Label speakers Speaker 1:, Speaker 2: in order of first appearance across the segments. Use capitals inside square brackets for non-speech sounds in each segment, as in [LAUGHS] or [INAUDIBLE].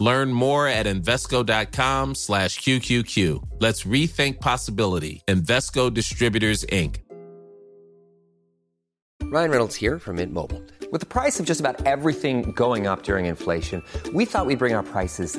Speaker 1: Learn more at Invesco.com slash QQQ. Let's rethink possibility. Invesco Distributors, Inc.
Speaker 2: Ryan Reynolds here from Mint Mobile. With the price of just about everything going up during inflation, we thought we'd bring our prices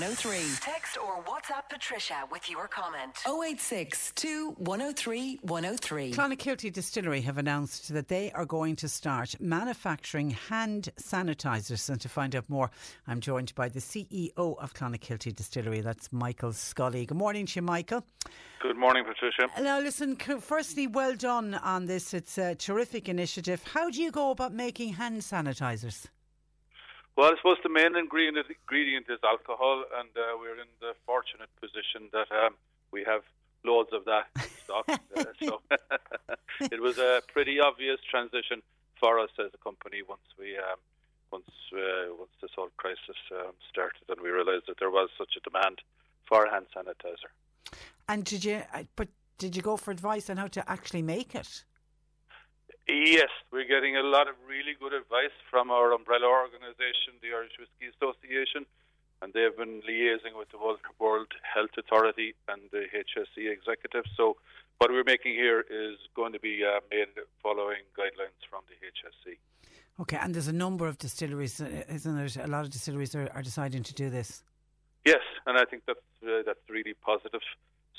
Speaker 3: 103. Text or WhatsApp Patricia with your comment. 086 103 103.
Speaker 4: Clonakilty Distillery have announced that they are going to start manufacturing hand sanitizers. And to find out more, I'm joined by the CEO of Clonakilty Distillery. That's Michael Scully. Good morning to you, Michael.
Speaker 5: Good morning, Patricia.
Speaker 4: Uh, now, listen, firstly, well done on this. It's a terrific initiative. How do you go about making hand sanitizers?
Speaker 5: Well, I suppose the main ingredient, ingredient is alcohol, and uh, we're in the fortunate position that um, we have loads of that in stock. uh, [LAUGHS] so [LAUGHS] it was a pretty obvious transition for us as a company once we um, once uh, once this whole crisis um, started, and we realised that there was such a demand for hand sanitizer.
Speaker 4: And did you, uh, but did you go for advice on how to actually make it?
Speaker 5: Yes, we're getting a lot of really good advice from our umbrella organisation, the Irish Whiskey Association, and they've been liaising with the World, Health Authority and the HSE executive. So, what we're making here is going to be uh, made following guidelines from the HSE.
Speaker 4: Okay, and there's a number of distilleries, uh, isn't there? A lot of distilleries are, are deciding to do this.
Speaker 5: Yes, and I think that's uh, that's a really positive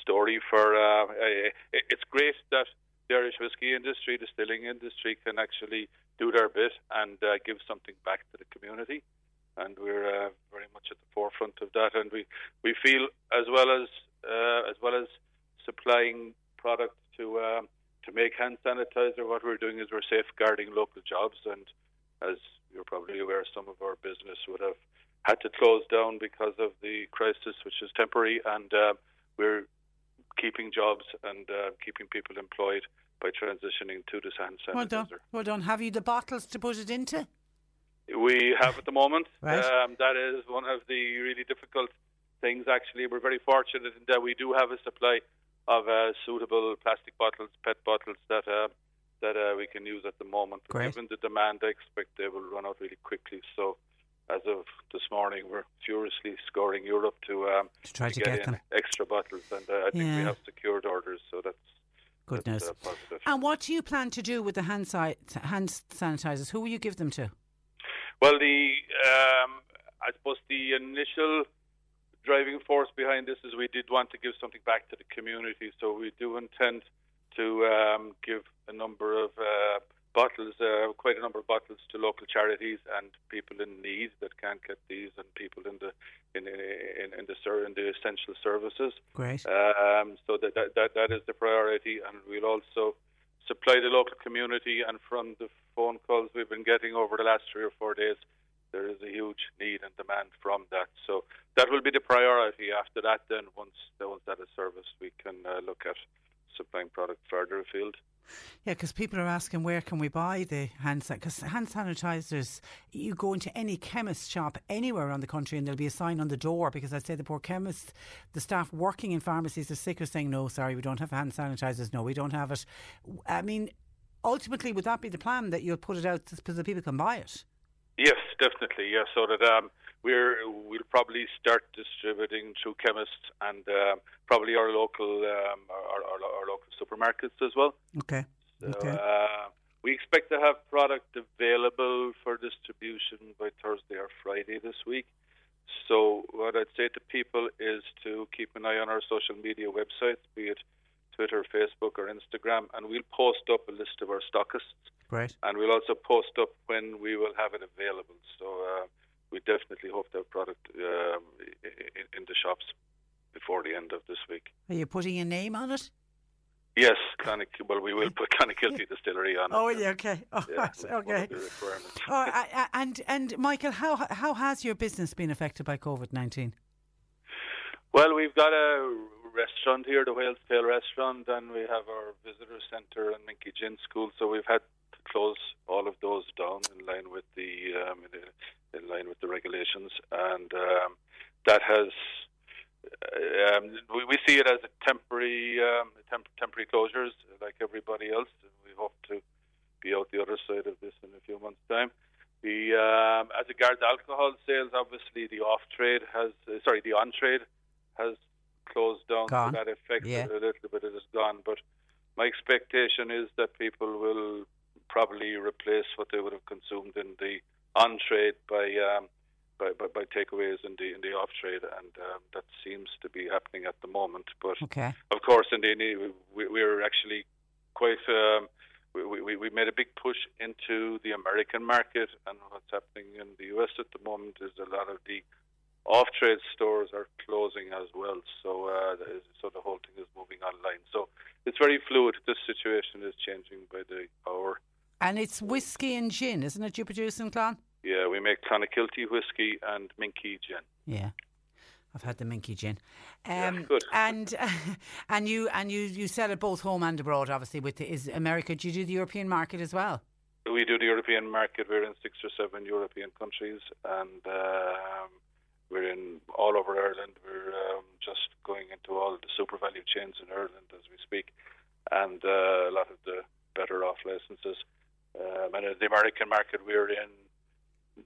Speaker 5: story for. Uh, uh, it's great that the Irish whisky industry, distilling industry, can actually do their bit and uh, give something back to the community. And we're uh, very much at the forefront of that. And we, we feel as well as uh, as well as supplying product to um, to make hand sanitizer, what we're doing is we're safeguarding local jobs. And as you're probably aware, some of our business would have had to close down because of the crisis, which is temporary, and uh, we're keeping jobs and uh, keeping people employed by transitioning to the hand sanitizer.
Speaker 4: Well done. Well done. Have you the bottles to put it into?
Speaker 5: We have at the moment.
Speaker 4: Right.
Speaker 5: Um, that is one of the really difficult things. Actually, we're very fortunate in that we do have a supply of uh, suitable plastic bottles, PET bottles that uh, that uh, we can use at the moment.
Speaker 4: Great.
Speaker 5: Given the demand, I expect they will run out really quickly. So, as of this morning, we're furiously scouring Europe to um,
Speaker 4: To try to
Speaker 5: get,
Speaker 4: get
Speaker 5: in
Speaker 4: them.
Speaker 5: extra bottles, and uh, I think we have secured orders. So that's
Speaker 4: Good
Speaker 5: that's,
Speaker 4: news.
Speaker 5: uh, positive.
Speaker 4: And what do you plan to do with the hand, si- hand sanitizers? Who will you give them to?
Speaker 5: Well, the um, I suppose the initial driving force behind this is we did want to give something back to the community, so we do intend to um, give a number of uh, bottles, uh, quite a number of bottles, to local charities and people in need that can't get these, and people in the in in, in the in the essential services.
Speaker 4: Great.
Speaker 5: Um, so that, that that that is the priority, and we'll also supply the local community. And from the phone calls we've been getting over the last three or four days, there is a huge need and demand from that. So that will be the priority. After that, then once once that is serviced, we can uh, look at supplying product further afield.
Speaker 4: Yeah, because people are asking where can we buy the hand sanitizers? Because hand sanitizers, you go into any chemist shop anywhere around the country and there'll be a sign on the door because I'd say the poor chemists, the staff working in pharmacies are sick of saying, no, sorry, we don't have hand sanitizers. No, we don't have it. I mean, ultimately, would that be the plan that you'll put it out so that people can buy it?
Speaker 5: Definitely. Yes, so that um, we're we'll probably start distributing through chemists and um, probably our local um, our, our, our local supermarkets as well.
Speaker 4: Okay.
Speaker 5: So,
Speaker 4: Okay.
Speaker 5: uh, we expect to have product available for distribution by Thursday or Friday this week. So what I'd say to people is to keep an eye on our social media websites, be it Twitter, Facebook, or Instagram, and we'll post up a list of our stockists.
Speaker 4: Great.
Speaker 5: And we'll also post up when we will have it available. So uh, we definitely hope to have product um, in, in the shops before the end of this week.
Speaker 4: Are you putting a name on it?
Speaker 5: Yes, Clonic, well, we will put Clonakilty Distillery on.
Speaker 4: Oh,
Speaker 5: it.
Speaker 4: yeah, okay. [LAUGHS] Oh,
Speaker 5: Yeah,
Speaker 4: right,
Speaker 5: it's one of
Speaker 4: okay.
Speaker 5: the.
Speaker 4: Oh, I- I- and and Michael, how how has your business been affected by COVID nineteen?
Speaker 5: Well, we've got a restaurant here, the Whale's Tail Restaurant, and we have our visitor centre and Minke Gin School. So we've had close all of those down in line with the um, in, in line with the regulations, and um, that has. Um, we, we see it as a temporary, um, temp- temporary closures, like everybody else. We hope to be out the other side of this in a few months' time. The um, as regards alcohol sales, obviously the off trade has, uh, sorry, the on trade has closed down.
Speaker 4: Gone.
Speaker 5: That affected
Speaker 4: Yeah.
Speaker 5: a little bit. It is gone, but my expectation is that people will probably replace what they would have consumed in the on trade by, um, by, by by takeaways in the in the off trade, and um, that seems to be happening at the moment. But
Speaker 4: Okay.
Speaker 5: of course, in the we, we're actually quite. Um, we, we, we made a big push into the American market, and what's happening in the US at the moment is a lot of the off-trade stores are closing as well. So, uh, so the whole thing is moving online. So it's very fluid. This situation is changing by the hour.
Speaker 4: And it's whiskey and gin, isn't it? You produce in Clon?
Speaker 5: Yeah, we make Clonakilty whiskey and Minke gin.
Speaker 4: Yeah. I've had the Minke gin.
Speaker 5: Yeah,
Speaker 4: Um,
Speaker 5: good. [LAUGHS]
Speaker 4: And [LAUGHS] and you and you you sell it both home and abroad. Obviously, with the, is America. Do you do the European market as well?
Speaker 5: We do the European market. We're in six or seven European countries, and um, we're in all over Ireland. We're um, just going into all the SuperValu chains in Ireland as we speak, and uh, a lot of the better off licenses. Um, and in the American market, we're in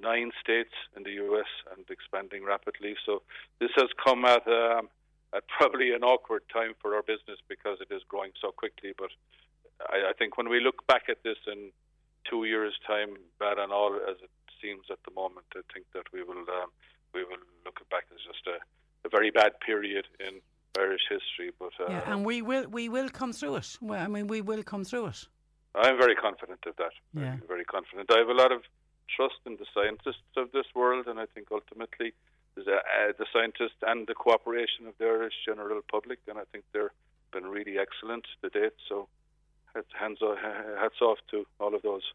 Speaker 5: nine states in the US and expanding rapidly. So this has come at um, at probably an awkward time for our business because it is growing so quickly. But I, I think when we look back at this in two years' time, bad and all as it seems at the moment, I think that we will um, we will look back as just a, a very bad period in Irish history. But uh,
Speaker 4: yeah, and we will we will come through it. Well, I mean, we will come through it.
Speaker 5: I'm very confident of that. Very,
Speaker 4: Yeah.
Speaker 5: very confident. I have a lot of trust in the scientists of this world, and I think ultimately a, uh, the scientists and the cooperation of the Irish general public, and I think they've been really excellent to date. So, hats- hands off, hats off to all of those.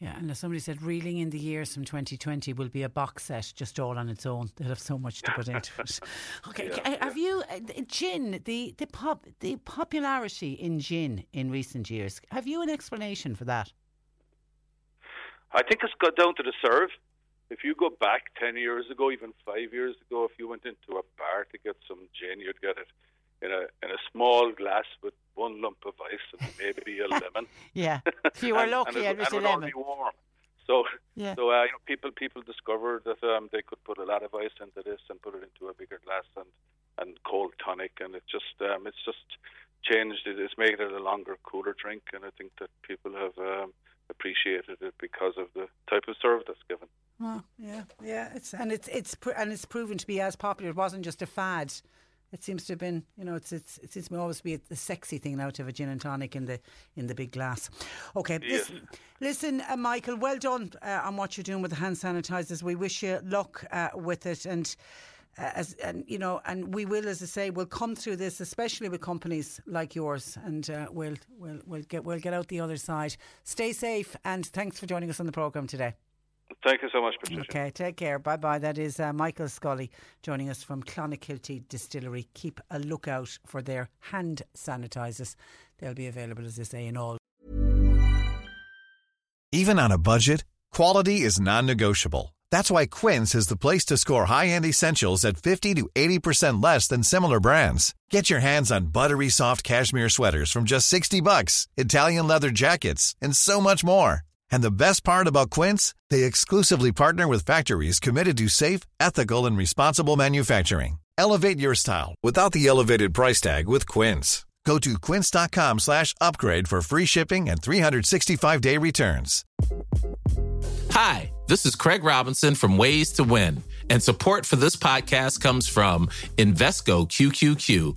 Speaker 4: Yeah, and as somebody said, reeling in the years from 2020 will be a box set just all on its own. They'll have so much to put into it. [LAUGHS] Okay,
Speaker 5: Yeah,
Speaker 4: ca- have you uh, gin the the pop the popularity in gin in recent years? Have you an explanation for that?
Speaker 5: I think it's got down to the serve. If you go back 10 years ago, even five years ago, if you went into a bar to get some gin, you'd get it in a in a small glass with one lump of ice and maybe a [LAUGHS] lemon.
Speaker 4: Yeah, if you were
Speaker 5: And-
Speaker 4: lucky,
Speaker 5: and
Speaker 4: it was
Speaker 5: and
Speaker 4: a
Speaker 5: would all
Speaker 4: lemon.
Speaker 5: be warm. So,
Speaker 4: Yeah.
Speaker 5: so uh, you know, people people discovered that um, they could put a lot of ice into this and put it into a bigger glass and and cold tonic, and it just um, it's just changed. It, it's made it a longer, cooler drink, and I think that people have um, appreciated it because of the type of serve that's given.
Speaker 4: Oh, yeah, yeah. It's and it's it's and it's proven to be as popular. It wasn't just a fad. It seems to have been, you know, it's it's it seems to always be a, a sexy thing now to have a gin and tonic in the in the big glass. Okay,
Speaker 5: Yes.
Speaker 4: listen, listen, uh, Michael. Well done uh, on what you're doing with the hand sanitizers. We wish you luck uh, with it, and uh, as and you know, and we will, as I say, we'll come through this, especially with companies like yours, and uh, we'll we'll we'll get we'll get out the other side. Stay safe, and thanks for joining us on the program today.
Speaker 5: Thank you so much, Patricia.
Speaker 4: Okay, take care. Bye bye. That is uh, Michael Scully joining us from Clonakilty Distillery. Keep a lookout for their hand sanitizers. They'll be available, as I say, in all
Speaker 6: Even on a budget, quality is non-negotiable. That's why Quince is the place to score high-end essentials at 50 to 80% less than similar brands. Get your hands on buttery soft cashmere sweaters from just 60 bucks, Italian leather jackets, and so much more. And the best part about Quince, they exclusively partner with factories committed to safe, ethical, and responsible manufacturing. Elevate your style without the elevated price tag with Quince. Go to quince.com slash upgrade for free shipping and 365-day returns.
Speaker 1: Hi, this is Craig Robinson from Ways to Win, and support for this podcast comes from Invesco QQQ,